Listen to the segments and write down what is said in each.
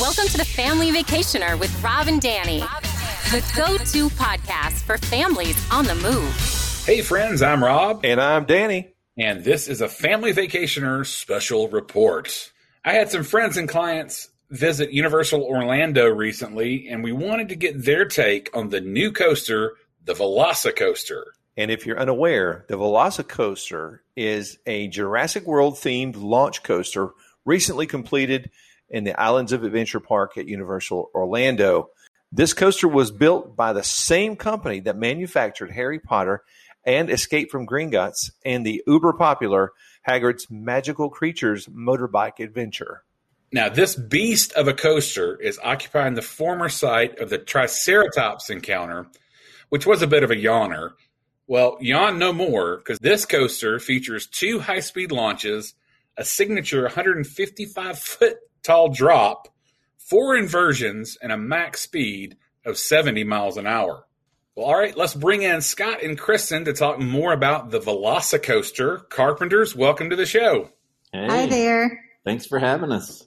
Welcome to the Family Vacationer with Rob and Danny, the go to podcast for families on the move. Hey, friends, I'm Rob. And I'm Danny. And this is a Family Vacationer special report. I had some friends and clients visit Universal Orlando recently, and we wanted to get their take on the new coaster, the Velocicoaster. And if you're unaware, the Velocicoaster is a Jurassic World themed launch coaster recently completed in the Islands of Adventure Park at Universal Orlando. This coaster was built by the same company that manufactured Harry Potter and Escape from Gringotts and the uber popular Hagrid's Magical Creatures motorbike adventure. Now, this beast of a coaster is occupying the former site of the Triceratops encounter, which was a bit of a yawner. Well, yawn no more, because this coaster features two high speed launches, a signature 155 foot tall drop, four inversions, and a max speed of 70 miles an hour. Well, all right, let's bring in Scott and Kristen to talk more about the Velocicoaster. Carpenters, welcome to the show. Hey, Hi there. Thanks for having us.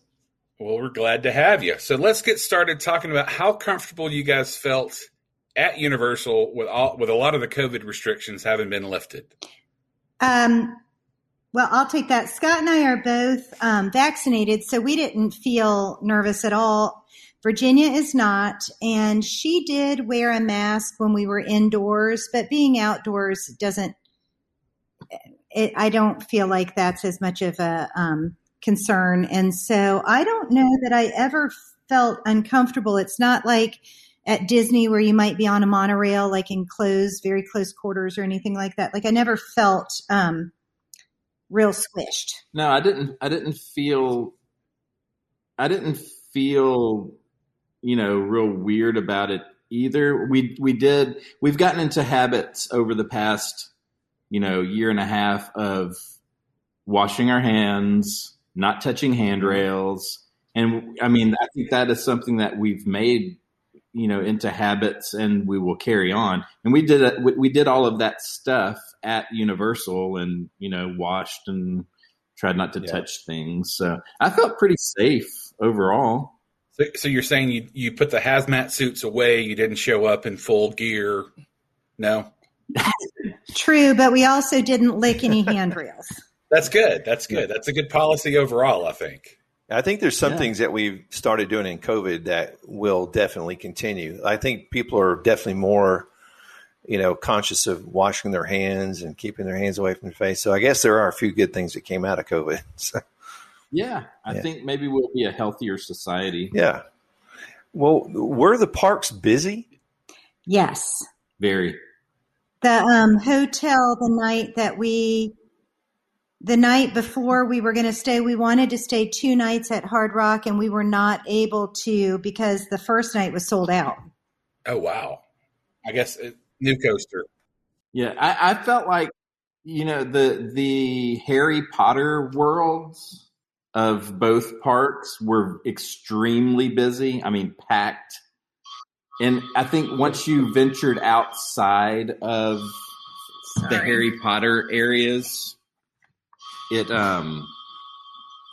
Well, we're glad to have you. So let's get started talking about how comfortable you guys felt at Universal with all with a lot of the COVID restrictions having been lifted. Um, well, I'll take that. Scott and I are both um, vaccinated, so we didn't feel nervous at all. Virginia is not, and she did wear a mask when we were indoors, but being outdoors doesn't. It, I don't feel like that's as much of a um, concern, and so I don't know that I ever felt uncomfortable. It's not like at Disney where you might be on a monorail, like in close, very close quarters or anything like that. Like I never felt um, real squished. No, I didn't. I didn't feel. I didn't feel, you know, real weird about it either. We we did. We've gotten into habits over the past, you know, year and a half of washing our hands, not touching handrails, and I mean, I think that is something that we've made you know into habits and we will carry on. And we did a, we did all of that stuff at universal and you know washed and tried not to yeah. touch things. So i felt pretty safe overall. So, so you're saying you you put the hazmat suits away you didn't show up in full gear? No? True but we also didn't lick any handrails. That's good that's good. That's a good policy overall i think I think there's some yeah. things that we've started doing in COVID that will definitely continue. I think people are definitely more, you know, conscious of washing their hands and keeping their hands away from their face. So I guess there are a few good things that came out of COVID. So, yeah, I yeah. think maybe we'll be a healthier society. Yeah. Well, were the parks busy? Yes. Very. The um, hotel the night that we the night before we were going to stay, we wanted to stay two nights at Hard Rock and we were not able to because the first night was sold out. Oh, wow. I guess it, new coaster. Yeah. I, I felt like, you know, the, the Harry Potter worlds of both parks were extremely busy. I mean, packed. And I think once you ventured outside of Sorry. the Harry Potter areas, it um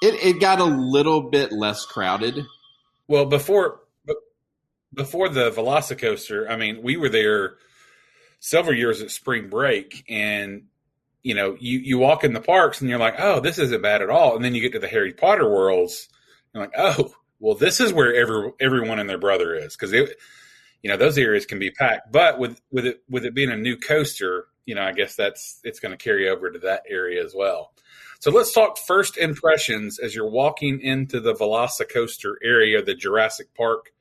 it it got a little bit less crowded. Well, before before the Velocicoaster, I mean, we were there several years at spring break, and you know, you you walk in the parks and you're like, oh, this isn't bad at all, and then you get to the Harry Potter worlds, you're like, oh, well, this is where every everyone and their brother is because it, you know, those areas can be packed. But with with it with it being a new coaster, you know, I guess that's it's going to carry over to that area as well. So let's talk first impressions as you're walking into the Velocicoaster area, the Jurassic Park,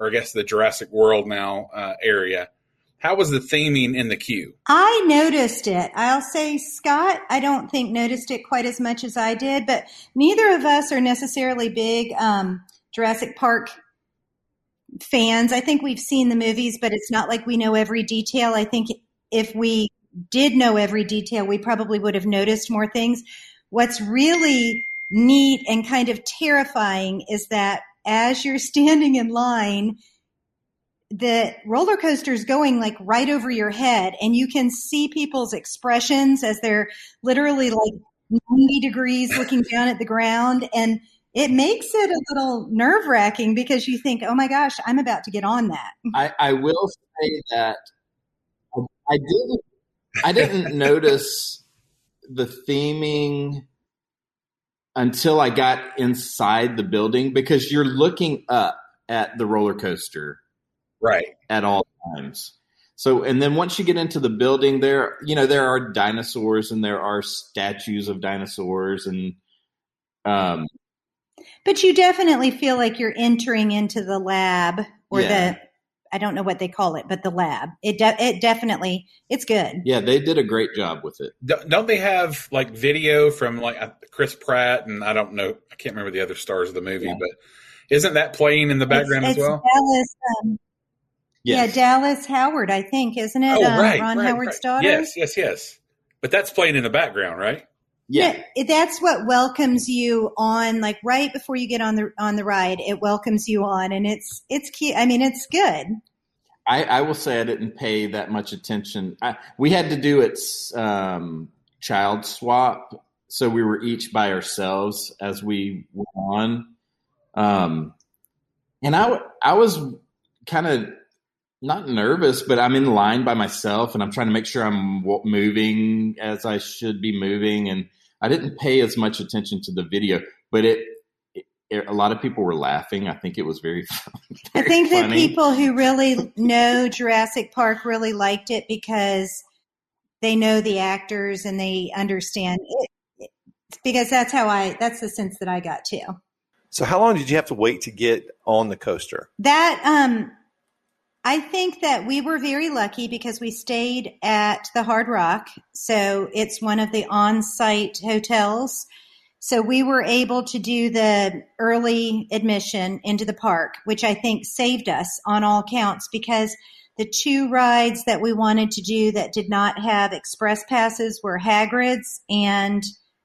or I guess the Jurassic World now uh, area. How was the theming in the queue? I noticed it. I'll say Scott, I don't think noticed it quite as much as I did, but neither of us are necessarily big um, Jurassic Park fans. I think we've seen the movies, but it's not like we know every detail. I think if we did know every detail, we probably would have noticed more things. What's really neat and kind of terrifying is that as you're standing in line, the roller coaster is going like right over your head and you can see people's expressions as they're literally like 90 degrees looking down at the ground and it makes it a little nerve wracking because you think, oh my gosh, I'm about to get on that. I, I will say that I didn't I didn't notice the theming until I got inside the building because you're looking up at the roller coaster Right. at all times. So, and then once you get into the building, there, you know, there are dinosaurs and there are statues of dinosaurs, and um, But you definitely feel like you're entering into the lab or Yeah. the I don't know what they call it, but the lab. It de- it definitely it's good. yeah, they did a great job with it. Don't don't they have like video from like uh, Chris Pratt and I don't know, I can't remember the other stars of the movie, Yeah. but isn't that playing in the background it's, as well? Dallas, um, Yes. yeah, Dallas Howard, I think, isn't it? oh, Um, right. Ron right, Howard's right. daughter. Yes, yes, yes. But that's playing in the background, right? Yeah, it- that's what welcomes you on like right before you get on the on the ride it welcomes you on and it's it's cute i mean it's good I, I will say I didn't pay that much attention. I, we had to do its um, child swap, so we were each by ourselves as we went on. Um, and i i was kind of not nervous, but I'm in line by myself, and I'm trying to make sure I'm moving as I should be moving. And I didn't pay as much attention to the video, but it. it a lot of people were laughing. I think it was very. i very think that people who really know jurassic park really liked it because they know the actors and they understand it because that's how i that's the sense that i got too So, how long did you have to wait to get on the coaster? That um I think that we were very lucky because we stayed at the Hard Rock. So it's one of the on-site hotels. So we were able to do the early admission into the park, which I think saved us on all counts because the two rides that we wanted to do that did not have express passes were Hagrid's and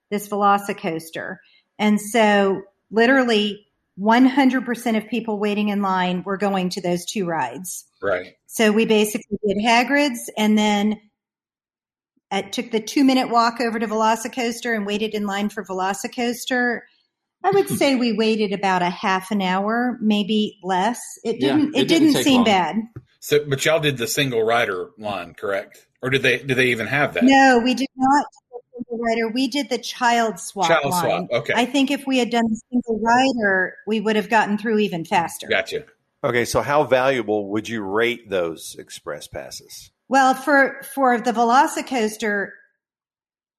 this Velocicoaster. And so literally 100% of people waiting in line were going to those two rides. Right. So we basically did Hagrid's and then it took the two minute walk over to Velocicoaster and waited in line for Velocicoaster. I would say we waited about a half an hour, maybe less. It didn't. it it, didn't didn't, seem long. bad. So but y'all did the single rider line, correct? Or did they did they even have that? No, we did not single rider. We did the child swap Child line. swap. Okay. I think if we had done the single rider, we would have gotten through even faster. Gotcha. Okay, so how valuable would you rate those express passes? Well, for for the Velocicoaster,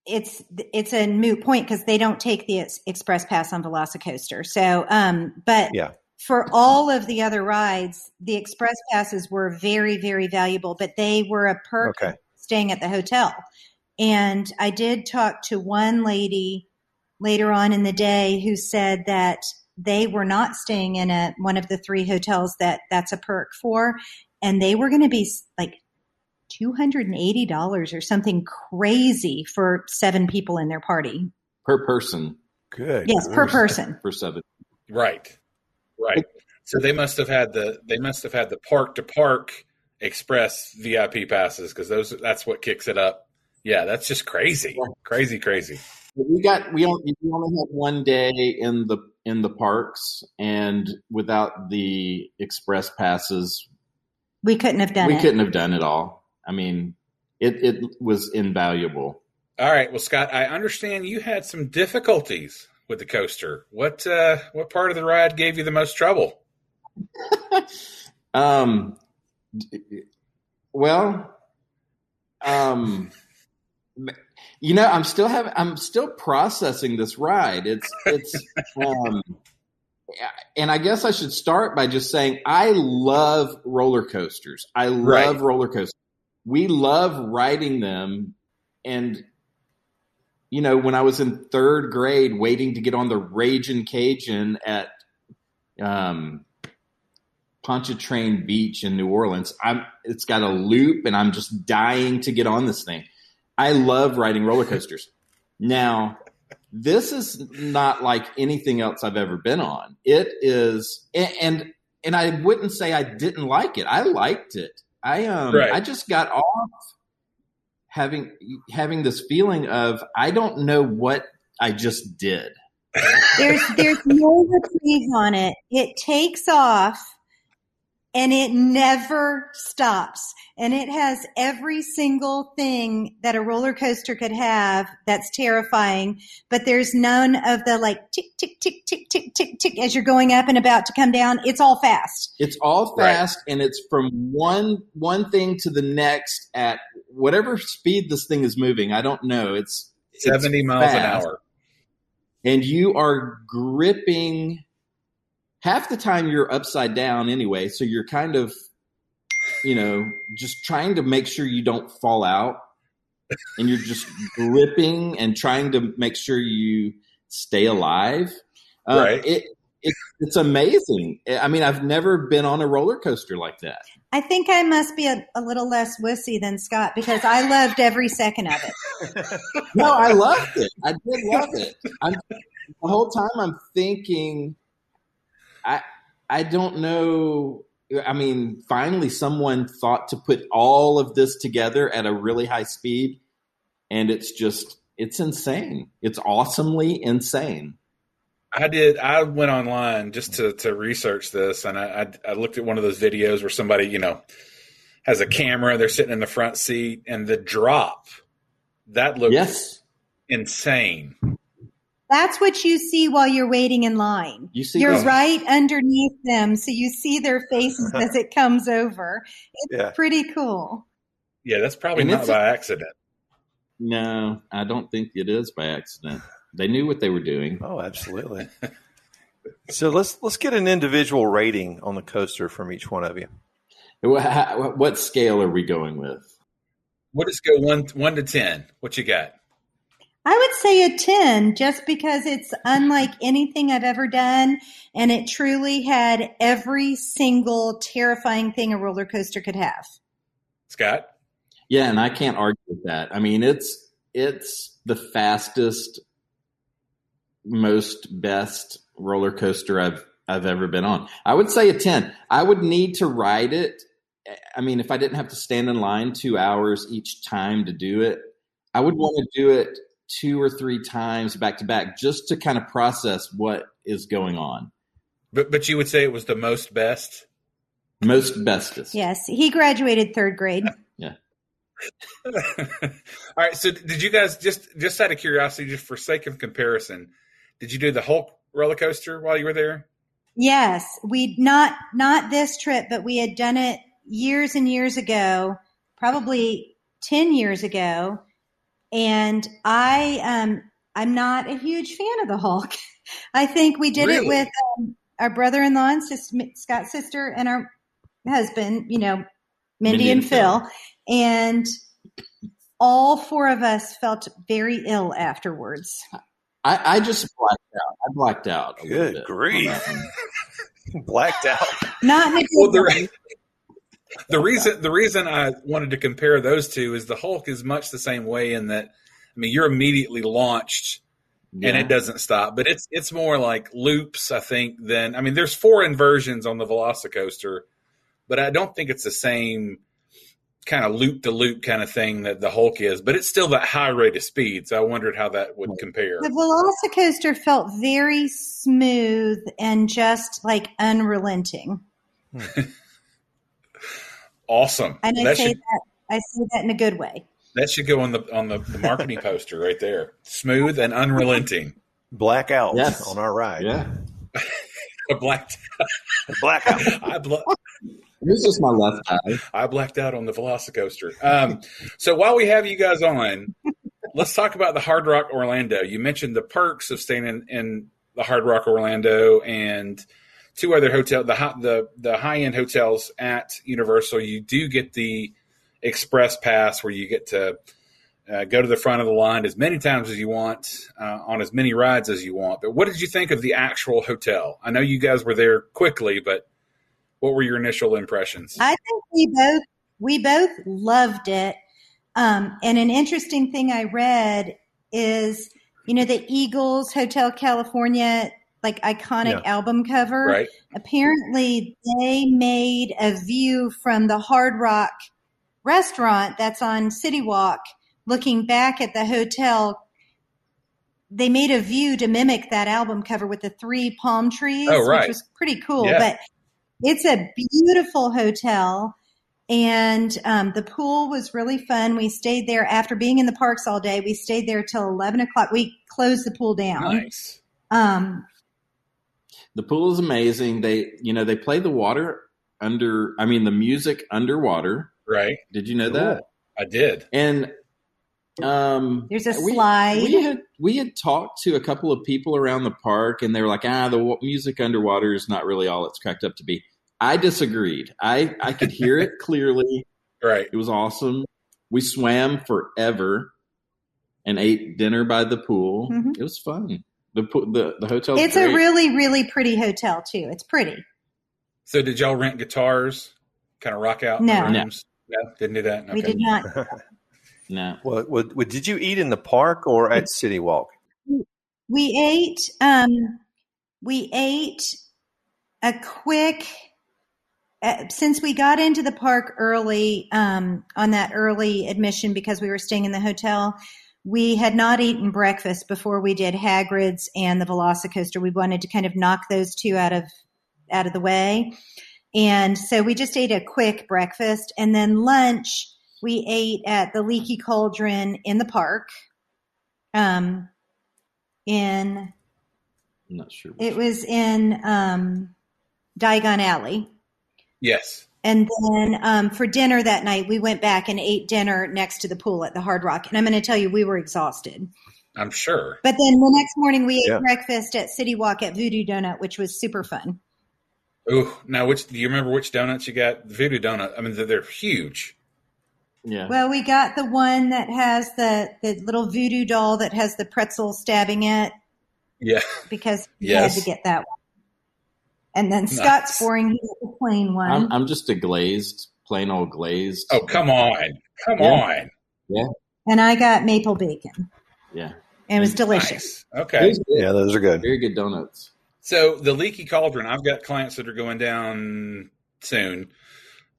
it's it's a moot point because they don't take the express pass on Velocicoaster. So, um, but Yeah. for all of the other rides, the express passes were very very valuable, but they were a perk Okay. staying at the hotel. And I did talk to one lady later on in the day who said that they were not staying in a one of the three hotels that that's a perk for, and they were going to be like two hundred and eighty dollars or something crazy for seven people in their party. per person Good. Yes, per person. for seven. Right. Right. So they must have had the they must have had the park to park express VIP passes because those that's what kicks it up. Yeah, that's just crazy. Crazy, crazy. We got we only, we only had one day in the in the parks, and without the express passes, We couldn't have done we it. couldn't have done it all. I mean, it it was invaluable. All right. Well, Scott, I understand you had some difficulties with the coaster. What uh what part of the ride gave you the most trouble? Um, well, um, you know, I'm still having, I'm still processing this ride. It's, it's, um, and I guess I should start by just saying I love roller coasters. I love Right. roller coasters. We love riding them. And, you know, when I was in third grade waiting to get on the Raging Cajun at, um, Pontchartrain Beach in New Orleans. I'm it's got a loop and I'm just dying to get on this thing. I love riding roller coasters. now, this is not like anything else I've ever been on. It is and and, and I wouldn't say I didn't like it. I liked it. I um Right. I just got off having having this feeling of I don't know what I just did. There's there's no reprieve on it. It takes off and it never stops. And it has every single thing that a roller coaster could have that's terrifying, but there's none of the like tick, tick, tick, tick, tick, tick, tick as you're going up and about to come down. It's all fast. It's all fast and it's from one one thing to the next at whatever speed this thing is moving. I don't know. It's it's 70 miles an hour. and you are gripping half the time you're upside down anyway so you're kind of you know just trying to make sure you don't fall out. And you're just gripping and trying to make sure you stay alive. Uh, Right. it, it it's amazing. I mean i've never been on a roller coaster like that. I think I must be a, a little less wussy than Scott because I loved every second of it. no i loved it. I did love it. I'm, the whole time i'm thinking i i don't know i mean finally someone thought to put all of this together at a really high speed and it's just it's insane it's awesomely insane I did. I went online just to to research this, and I, I I looked at one of those videos where somebody you know has a camera. They're sitting in the front seat, and the drop that looks yes insane. That's what you see while you're waiting in line. you see You're this? right underneath them, so you see their faces as it comes over. It's Yeah. pretty cool. Yeah, that's probably And not it's- by accident. no i don't think it is by accident they knew what they were doing Oh, absolutely. so let's let's get an individual rating on the coaster from each one of you. Wha- how- what scale are we going with We'll just go one one to ten. What you got? I would say a 10 just because it's unlike anything I've ever done and it truly had every single terrifying thing a roller coaster could have. Scott? Yeah, and I can't argue with that. I mean, it's it's the fastest, most best roller coaster I've I've ever been on. I would say a ten. I would need to ride it. I mean, if I didn't have to stand in line two hours each time to do it, I would want to do it two or three times back to back just to kind of process what is going on. But but you would say it was the most best? Most bestest. Yes, he graduated third grade. Yeah. All right. So did you guys just just out of curiosity, just for sake of comparison, did you do the Hulk roller coaster while you were there? Yes, we not not this trip, but we had done it years and years ago, probably 10 years ago. And I um I'm not a huge fan of the Hulk. I think we did it with um, our brother-in-law and sis, Scott's sister and our husband, you know, Mindy, Mindy and and Phil. Phil. And all four of us felt very ill afterwards. I, I just blacked out. I blacked out. a Good grief. Blacked out. Not in a Well, the, way. re- the reason the reason I wanted to compare those two is the Hulk is much the same way in that I mean you're immediately launched and it doesn't stop, but it's it's more like loops I think than I mean there's four inversions on the Velocicoaster, but I don't think it's the same kind of loop to loop kind of thing that the Hulk is, but it's still that high rate of speed. So I wondered how that would compare. The Velocicoaster felt very smooth and just like unrelenting. Hmm. Awesome. And I That say should that I say that in a good way. that should go on the on the, the marketing poster right there. Smooth and unrelenting. Blackout Yes. on our ride. Yeah. A black Blackout. I, bla- This is my left eye. I blacked out on the Velocicoaster. Um, so while we have you guys on, let's talk about the Hard Rock Orlando. You mentioned the perks of staying in, in the Hard Rock Orlando and two other hotel the the the high end hotels at Universal. You do get the express pass where you get to uh, go to the front of the line as many times as you want uh, on as many rides as you want. But what did you think of the actual hotel? I know you guys were there quickly, but what were your initial impressions? I think we both we both loved it. Um, and an interesting thing I read is, you know, the Eagles Hotel California like iconic Yeah. album cover. right. apparently they made a view from the Hard Rock restaurant that's on City Walk, looking back at the hotel they made a view to mimic that album cover with the three palm trees, Oh, right. which was pretty cool. Yeah. But it's a beautiful hotel. And um, the pool was really fun. We stayed there after being in the parks all day. We stayed there till 11 o'clock. We closed the pool down. Nice. Um, The pool is amazing. They, you know, they play the water under. I mean, the music underwater. Right. Did you know Cool. that? I did. And um, There's a slide. We had we had talked to a couple of people around the park, and they were like, "Ah, the w- music underwater is not really all it's cracked up to be." I disagreed. I I could hear it clearly. Right. It was awesome. We swam forever and ate dinner by the pool. Mhm. It was fun. The po- the the hotel. it's a really, really pretty hotel, too. It's pretty. So did y'all rent guitars? Kind of rock out No. No. rooms? No, didn't do that. We did not. no. Well, what, what, did you eat in the park or at City Walk? We ate. Um, we ate a quick. Uh, since we got into the park early um, on that early admission because we were staying in the hotel, we had not eaten breakfast before we did Hagrid's and the Velocicoaster. We wanted to kind of knock those two out of out of the way, and so we just ate a quick breakfast, and then lunch we ate at the Leaky Cauldron in the park. Um, in I'm not sure. it was in um, Diagon Alley. Yes. And then um, for dinner that night, we went back and ate dinner next to the pool at the Hard Rock. And I'm going to tell you, we were exhausted. I'm sure. But then the next morning, we ate Yeah. breakfast at City Walk at Voodoo Donut, which was super fun. Ooh, now which do you remember which donuts you got? The Voodoo donut. I mean, they're, they're huge. yeah. Well, we got the one that has the, the little voodoo doll that has the pretzel stabbing it Yeah. because we Yes. had to get that one. And then Scott's boring. He got the plain one. I'm I'm just a glazed, plain old glazed. Oh, come on. Come Yeah. on. Yeah. And I got maple bacon. yeah. And it was delicious. Nice. Okay. It was good. Yeah, those are good. Very good donuts. So the leaky cauldron, I've got clients that are going down soon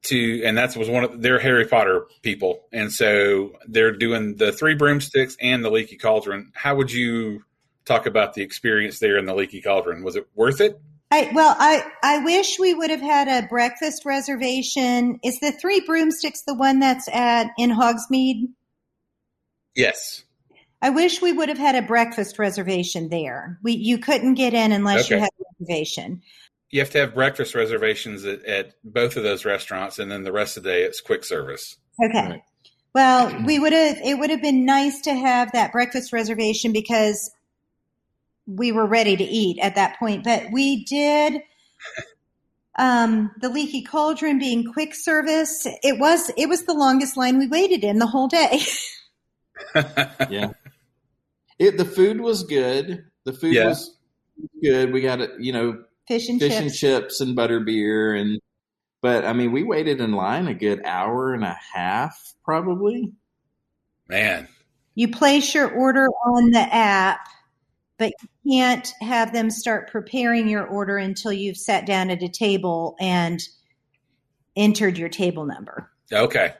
to, and that was one of their Harry Potter people, and so they're doing the three broomsticks and the leaky cauldron. How would you talk about the experience there in the leaky cauldron? Was it worth it? I, well, I, I wish we would have had a breakfast reservation. Is the Three Broomsticks the one that's at in Hogsmeade? Yes. I wish we would have had a breakfast reservation there. We you couldn't get in unless you had a reservation. You have to have breakfast reservations at, at both of those restaurants, and then the rest of the day it's quick service. Okay. Right. Well, we would have. It would have been nice to have that breakfast reservation because we were ready to eat at that point. But we did. Um, the leaky cauldron being quick service, it was it was the longest line we waited in the whole day. Yeah. It the food was good. The food Yeah. was good. We got it, you know, Fish and fish chips. and chips and butter beer and but I mean we waited in line a good hour and a half probably. Man, You place your order on the app, but you can't have them start preparing your order until you've sat down at a table and entered your table number. okay,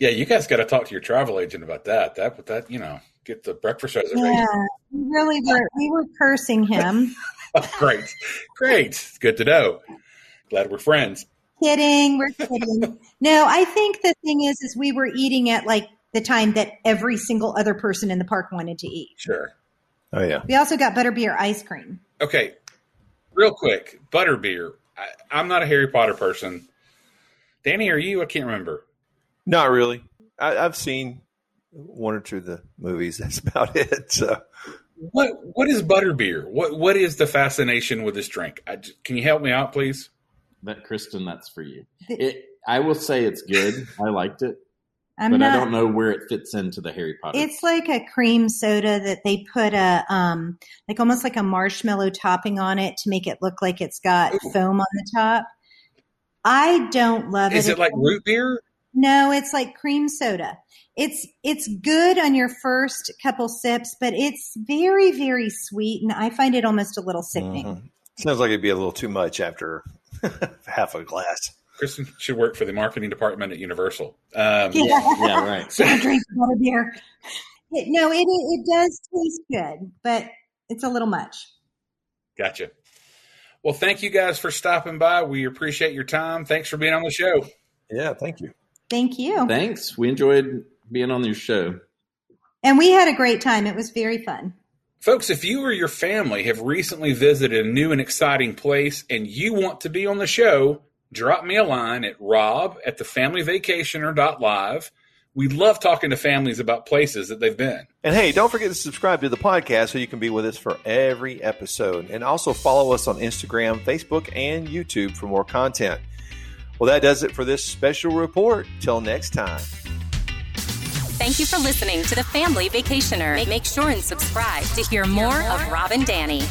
yeah, you guys got to talk to your travel agent about that. That, that, you know, get the breakfast reservation. Yeah, we really were. We were cursing him. Oh, great, great. Good to know. Glad we're friends. kidding. We're kidding. No, I think the thing is, is we were eating at like the time that every single other person in the park wanted to eat. Sure. Oh yeah. We also got butterbeer ice cream. Okay, real quick, butterbeer. I, I'm not a Harry Potter person. Danny, are you? I can't remember. Not really. I, I've seen one or two of the movies. That's about it. So What What is butterbeer? What What is the fascination with this drink? I j can you help me out, please? That Kristen, that's for you. It I will say it's good. I liked it. I'm but not. I don't know where it fits into the Harry Potter. It's like a cream soda that they put a um like almost like a marshmallow topping on it to make it look like it's got Ooh. foam on the top. I don't love Is it. it like root beer? No, it's like cream soda. It's it's good on your first couple sips, but it's very very sweet, and I find it almost a little sickening. mhm. sounds like it'd be a little too much after half a glass. Kristen should work for the marketing department at Universal. Um, Yeah, yeah, right. so- Don't drink butter beer. It, no, it it does taste good, but it's a little much. Gotcha. Well, thank you guys for stopping by. We appreciate your time. Thanks for being on the show. Yeah, thank you. Thank you. Thanks. We enjoyed being on your show. And we had a great time. It was very fun. Folks, if you or your family have recently visited a new and exciting place and you want to be on the show, drop me a line at rob at thefamilyvacationer.live. We love talking to families about places that they've been. And hey, don't forget to subscribe to the podcast so you can be with us for every episode. And also follow us on Instagram, Facebook, and YouTube for more content. Well, that does it for this special report. Till next time. Thank you for listening to The Family Vacationer. Make sure and subscribe to hear more of Rob and Danny.